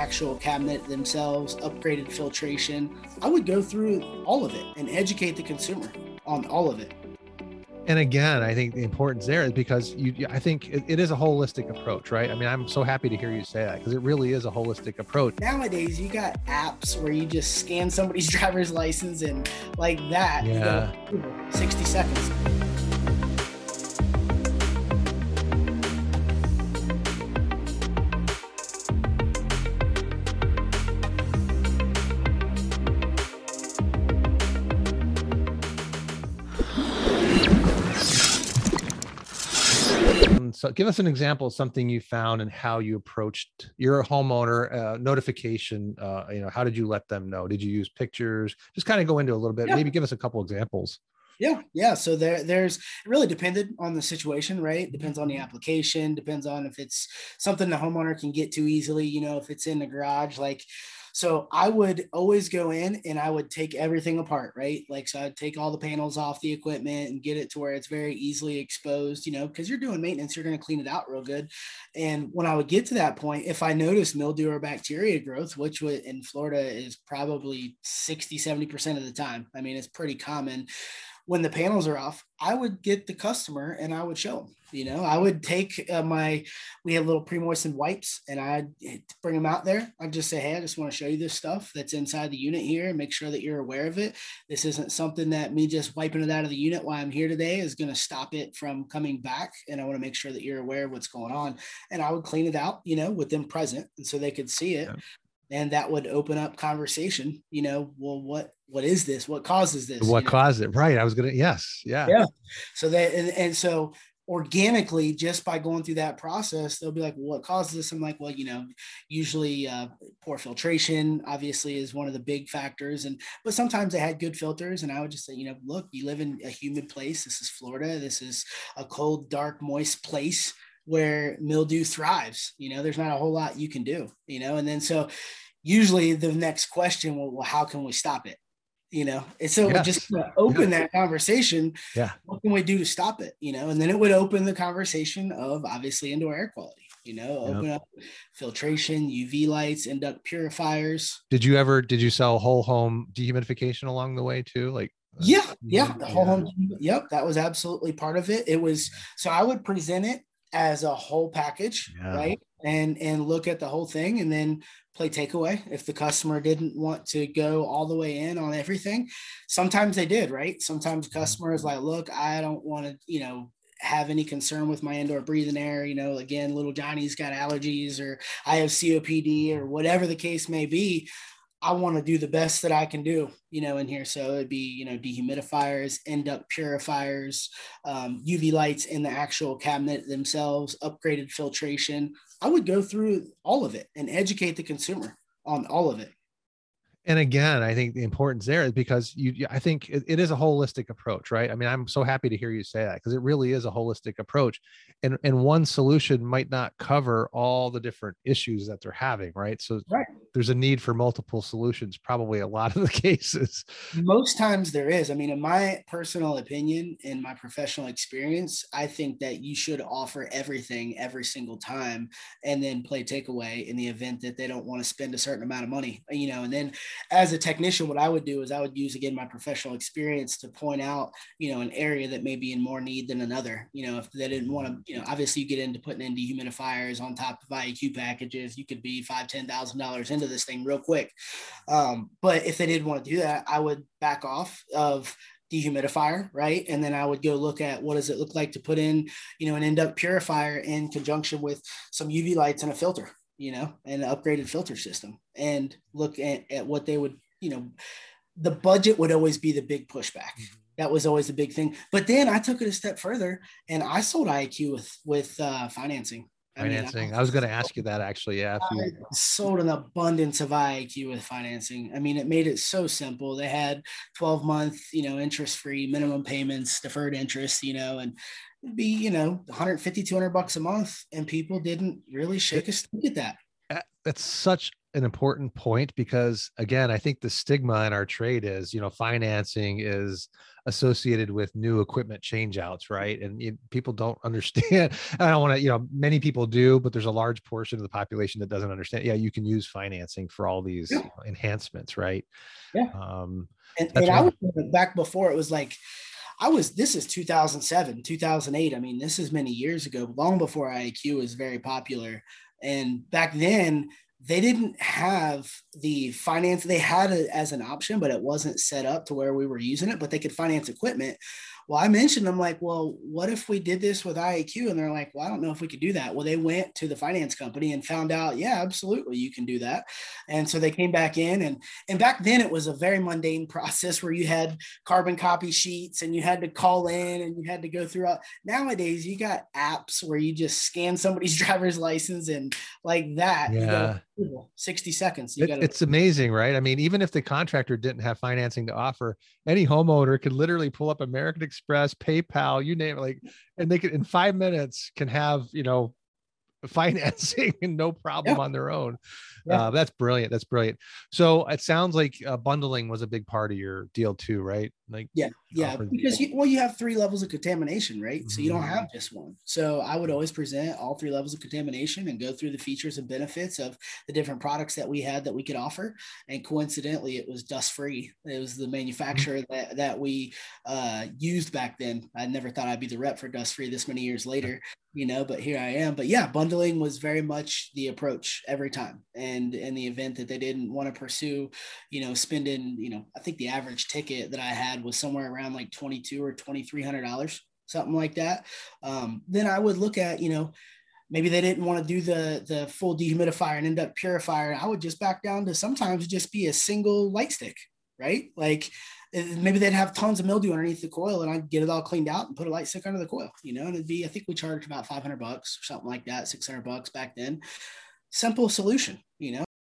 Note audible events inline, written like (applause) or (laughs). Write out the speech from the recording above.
actual cabinet themselves, upgraded filtration. I would go through all of it and educate the consumer on all of it. And again, I think the importance there is because you, I think it, it is a holistic approach, right? I mean, I'm so happy to hear you say that because it really is a holistic approach. Nowadays, you got apps where you just scan somebody's (laughs) driver's license and like that, yeah. 60 seconds. So give us an example of something you found and how you approached your homeowner uh, notification. Uh, you know, how did you let them know? Did you use pictures? Just kind of go into a little bit. Yeah. Maybe give us a couple examples. Yeah, yeah. So there, there's really depended on the situation, right? Depends on the application. Depends on if it's something the homeowner can get to easily. You know, if it's in the garage, like so I would always go in and I would take everything apart, right? Like, so I'd take all the panels off the equipment and get it to where it's very easily exposed, you know, because you're doing maintenance, you're going to clean it out real good. And when I would get to that point, if I noticed mildew or bacteria growth, which would in Florida is probably 60, 70% of the time, I mean, it's pretty common when the panels are off, I would get the customer and I would show them. You know, I would take uh, my, we had little pre-moistened wipes and I'd bring them out there. I'd just say, Hey, I just want to show you this stuff that's inside the unit here and make sure that you're aware of it. This isn't something that me just wiping it out of the unit while I'm here today is going to stop it from coming back. And I want to make sure that you're aware of what's going on. And I would clean it out, you know, with them present. And so they could see it. Yeah and that would open up conversation you know well what what is this? What causes this? What you know? caused it? Right i was gonna yes yeah. Yeah. So that and, and so organically just by going through that process they'll be like well, what causes this? I'm like well you know usually uh, poor filtration obviously is one of the big factors. And but sometimes they had good filters and i would just say you know look you live in a humid place. This is florida. This is a cold dark moist place where mildew thrives. You know, there's not a whole lot you can do, you know, and then so usually the next question, well, well how can we stop it? You know, and so yes. just open that conversation. Yeah. What can we do to stop it? You know, and then it would open the conversation of obviously indoor air quality, you know, open yep. up filtration, UV lights, induct purifiers. Did you ever, did you sell whole home dehumidification along the way too? Like, uh, yeah, yeah, the whole yeah. home. Yep, that was absolutely part of it. It was so I would present it as a whole package, yeah. right? And and look at the whole thing and then play takeaway if the customer didn't want to go all the way in on everything. Sometimes they did, right? Sometimes mm-hmm. customers like, look, I don't want to, you know, have any concern with my indoor breathing air. You know, again, little Johnny's got allergies or I have COPD or whatever the case may be. I want to do the best that I can do, you know, in here. So it'd be, you know, dehumidifiers, induct purifiers, um, UV lights in the actual cabinet themselves, upgraded filtration. I would go through all of it and educate the consumer on all of it and again i think the importance there is because you i think it, it is a holistic approach right i mean i'm so happy to hear you say that because it really is a holistic approach and and one solution might not cover all the different issues that they're having right so right. There's a need for multiple solutions probably a lot of the (laughs) cases most times there is i mean in my personal opinion in my professional experience i think that you should offer everything every single time and then play takeaway in the event that they don't want to spend a certain amount of money you know and then as a technician, what I would do is I would use again my professional experience to point out, you know, an area that may be in more need than another. You know, if they didn't want to, you know, obviously you get into putting in dehumidifiers on top of IAQ packages, you could be five, ten thousand dollars into this thing real quick. Um, but if they didn't want to do that, I would back off of dehumidifier, right? And then I would go look at what does it look like to put in, you know, an induct purifier in conjunction with some UV lights and a filter, you know, and an upgraded filter system and look at, at what they would, you know, the budget would always be the big pushback. Mm-hmm. That was always the big thing. But then I took it a step further and I sold IAQ with with uh, financing. Financing. I, mean, I, was going to ask you that actually. Yeah. You... sold an abundance of IAQ with financing. I mean, it made it so simple. They had 12 month, you know, interest free minimum payments, deferred interest, you know, and it'd be, you know, 150, 200 bucks a month. And people didn't really shake a stick at that that's such an important point because again, I think the stigma in our trade is, you know, financing is associated with new equipment changeouts, right? And you, people don't (laughs) understand. I don't want to, you know, many people do, but there's a large portion of the population that doesn't understand. Yeah, you can use financing for all these yeah. you know, enhancements, right? Yeah. Um, and, and I was back before it was like I was this is 2007, 2008. I mean, this is many years ago, long before IAQ was very popular. And back then, they didn't have the finance they had it as an option but it wasn't set up to where we were using it but they could finance equipment well, I mentioned, I'm like, well, what if we did this with IAQ? And they're like, well, I don't know if we could do that. Well, they went to the finance company and found out, yeah, absolutely, you can do that. And so they came back in, and and back then it was a very mundane (laughs) process where you had carbon copy sheets and you had to call in and you had to go through. Nowadays, you got apps where you just scan somebody's (laughs) driver's license and like that. Yeah. 60 seconds. It, gotta- it's amazing, right? I mean, even if the contractor didn't have financing to offer, any homeowner could literally pull up American Express Express, PayPal, you name it, like, and they can in five minutes can have you know financing and no problem yeah. on their own. Yeah. Uh, that's brilliant. That's brilliant. So it sounds like uh, bundling was a big part of your deal too, right? Like yeah, yeah, because you, well, you have three levels of contamination, right? Mm-hmm. So you don't have mm-hmm. just one. So I would always present all three levels of contamination and go through the features and benefits of the different products that we had that we could offer. And coincidentally, it was Dust Free. It was the manufacturer mm-hmm. that that we uh, used back then. I never thought I'd be the rep for Dust Free this many years later you know but here i am. But yeah bundling was very much the approach every time and in the event that they didn't want to pursue you know spending you know i think the average ticket that i had was somewhere around like 22 or 2300 dollars something like that. Um, then i would look at you know maybe they didn't want to do the the full dehumidifier and induct purifier. I would just back down to sometimes just be a single light stick right? Like maybe they'd have tons of mildew underneath the coil and I'd get it all cleaned out and put a light stick under the coil, you know, and it'd be, I think we charged about 500 bucks or something like that, 600 bucks back then. Simple solution, you know,